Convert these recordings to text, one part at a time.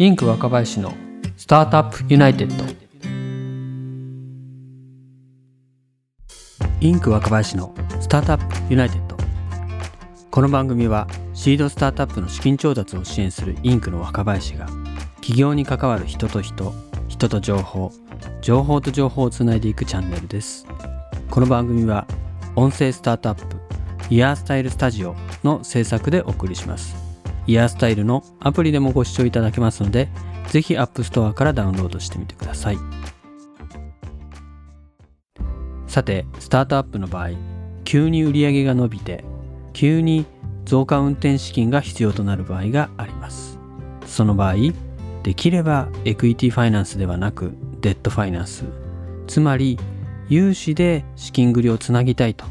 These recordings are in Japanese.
INQ若林のスタートアップユナイテッド。 INQ若林のスタートアップユナイテッド。この番組はシードスタートアップの資金調達を支援する INQの若林が起業に関わる人と人人と情報情報と情報をつないでいくチャンネルです。この番組は音声スタートアップイヤースタイルスタジオの制作でお送りします。イヤースタイルのアプリでもご視聴いただけますのでぜひ App Store からダウンロードしてみてください。さてスタートアップの場合急に売上が伸びて急に増加運転資金が必要となる場合があります。その場合できればエクイティファイナンスではなくデッドファイナンス。つまり融資で資金繰りをつなぎたいと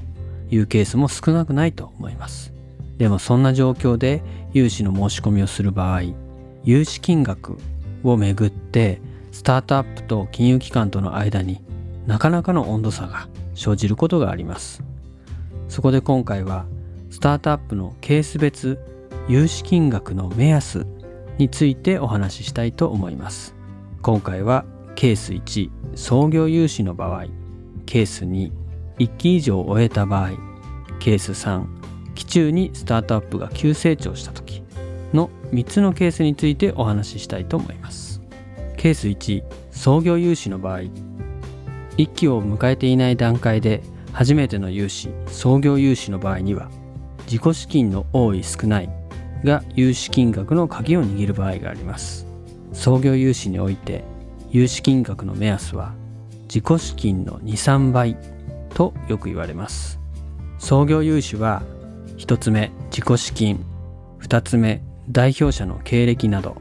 いうケースも少なくないと思います。でもそんな状況で融資の申し込みをする場合融資金額をめぐってスタートアップと金融機関との間になかなかの温度差が生じることがあります。そこで今回はスタートアップのケース別融資金額の目安についてお話ししたいと思います。今回はケース1創業融資の場合。ケース2 1期以上終えた場合。ケース3期中にスタートアップが急成長した時の3つのケースについてお話ししたいと思います。ケース1創業融資の場合。1期を迎えていない段階で初めての融資創業融資の場合には自己資金の多い少ないが融資金額の鍵を握る場合があります。創業融資において融資金額の目安は自己資金の23倍とよく言われます。創業融資は1つ目自己資金。2つ目代表者の経歴など。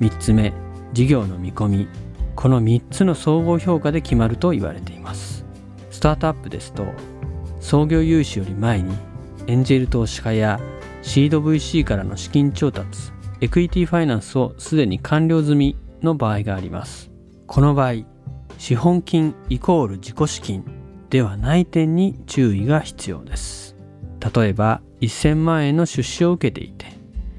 3つ目事業の見込み。この3つの総合評価で決まると言われています。スタートアップですと創業融資より前にエンジェル投資家やシード VC からの資金調達エクイティファイナンスをすでに完了済みの場合があります。この場合資本金イコール自己資金ではない点に注意が必要です。例えば1000万円の出資を受けていて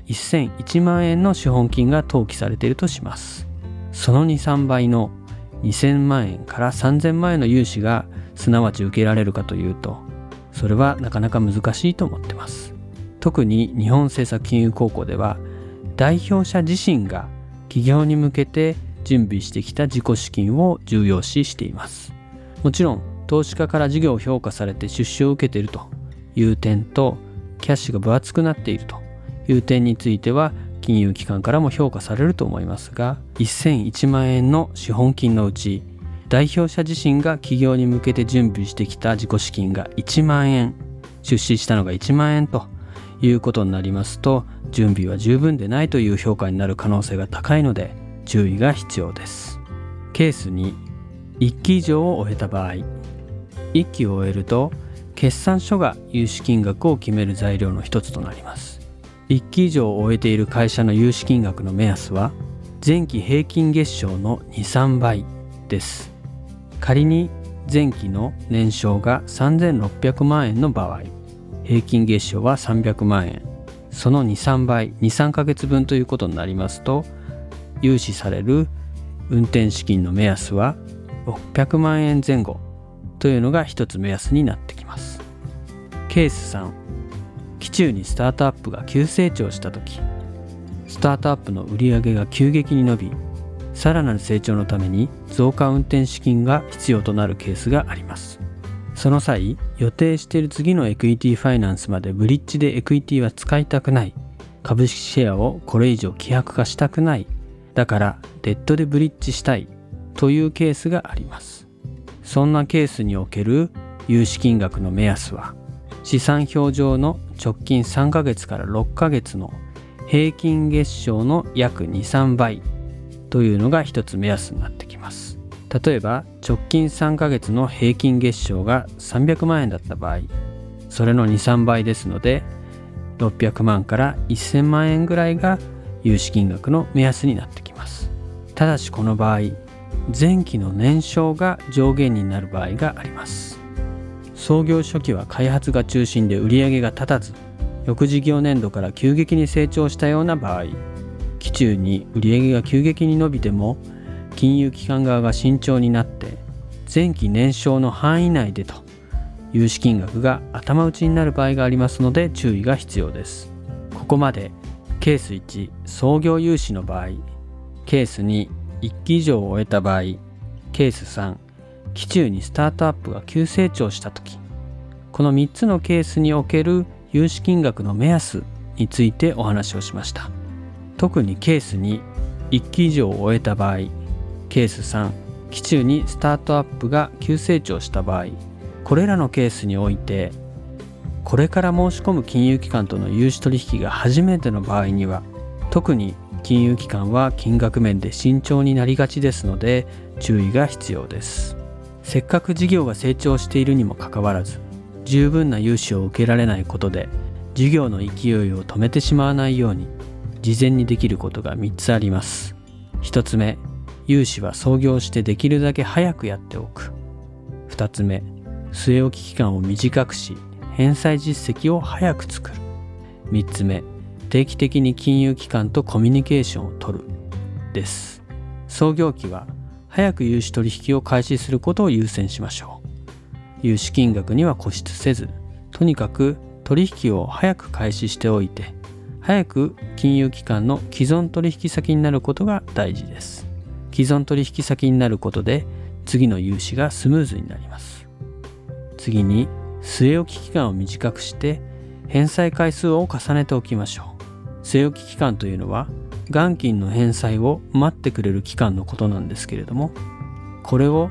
1001万円の資本金が登記されているとします。その23倍の2000万円から3000万円の融資がすなわち受けられるかというとそれはなかなか難しいと思ってます。特に日本政策金融高校では代表者自身が企業に向けて準備してきた自己資金を重要視しています。もちろん投資家から事業を評価されて出資を受けているという点とキャッシュが分厚くなっているという点については金融機関からも評価されると思いますが1001万円の資本金のうち代表者自身が企業に向けて準備してきた自己資金が1万円出資したのが1万円ということになりますと準備は十分でないという評価になる可能性が高いので注意が必要です。ケース2 1期以上を終えた場合1期を終えると決算書が融資金額を決める材料の一つとなります。1期以上を終えている会社の融資金額の目安は前期平均月賞の23倍です。仮に前期の年商が3600万円の場合平均月賞は300万円。その23倍23ヶ月分ということになりますと融資される運転資金の目安は600万円前後。というのが一つ目安になってきます。ケース3期中にスタートアップが急成長した時スタートアップの売り上げが急激に伸びさらなる成長のために増加運転資金が必要となるケースがあります。その際予定している次のエクイティファイナンスまでブリッジでエクイティは使いたくない。株式シェアをこれ以上希薄化したくない。だからデッドでブリッジしたいというケースがあります。そんなケースにおける融資金額の目安は資産表上の直近3ヶ月から6ヶ月の平均月賞の約23倍というのが一つ目安になってきます。例えば直近3ヶ月の平均月賞が300万円だった場合それの23倍ですので600万から1000万円ぐらいが融資金額の目安になってきます。ただしこの場合前期の年商が上限になる場合があります。創業初期は開発が中心で売上が立たず翌事業年度から急激に成長したような場合期中に売上が急激に伸びても金融機関側が慎重になって前期年商の範囲内でと融資金額が頭打ちになる場合がありますので注意が必要です。ここまでケース1創業融資の場合ケース2 1期以上を終えた場合ケース3期中にスタートアップが急成長した時。この3つのケースにおける融資金額の目安についてお話をしました。特にケースに1期以上を終えた場合ケース3期中にスタートアップが急成長した場合これらのケースにおいてこれから申し込む金融機関との融資取引が初めての場合には特に金融機関は金額面で慎重になりがちですので注意が必要です。せっかく事業が成長しているにもかかわらず十分な融資を受けられないことで事業の勢いを止めてしまわないように事前にできることが3つあります。1つ目融資は創業してできるだけ早くやっておく。2つ目据え置き期間を短くし返済実績を早く作る。3つ目定期的に金融機関とコミュニケーションをとるです。創業期は早く融資取引を開始することを優先しましょう。融資金額には固執せずとにかく取引を早く開始しておいて早く金融機関の既存取引先になることが大事です。既存取引先になることで次の融資がスムーズになります。次に据え置き期間を短くして返済回数を重ねておきましょう。据え置き期間というのは元金の返済を待ってくれる期間のことなんですけれどもこれを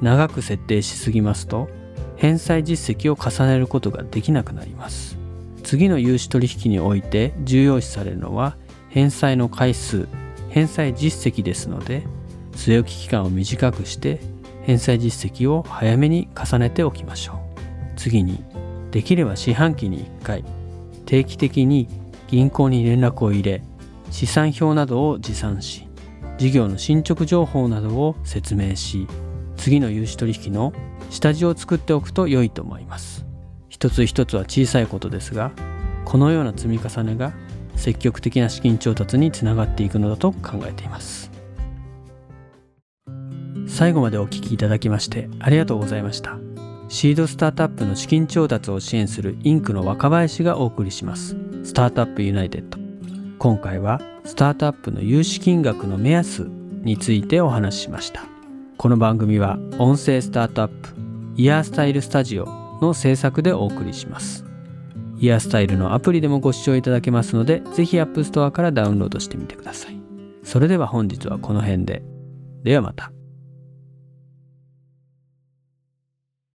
長く設定しすぎますと返済実績を重ねることができなくなります。次の融資取引において重要視されるのは返済の回数返済実績ですので据え置き期間を短くして返済実績を早めに重ねておきましょう。次にできれば四半期に1回定期的に銀行に連絡を入れ資産表などを持参し事業の進捗情報などを説明し次の融資取引の下地を作っておくと良いと思います。一つ一つは小さいことですがこのような積み重ねが積極的な資金調達につながっていくのだと考えています。最後までお聴きいただきましてありがとうございました。シードスタートアップの資金調達を支援するインクの若林がお送りします。スタートアップユナイテッド。今回はスタートアップの融資金額の目安についてお話ししました。この番組は音声スタートアップイヤースタイルスタジオの制作でお送りします。イヤースタイルのアプリでもご視聴いただけますので、ぜひ App Store からダウンロードしてみてください。それでは本日はこの辺で。ではまた。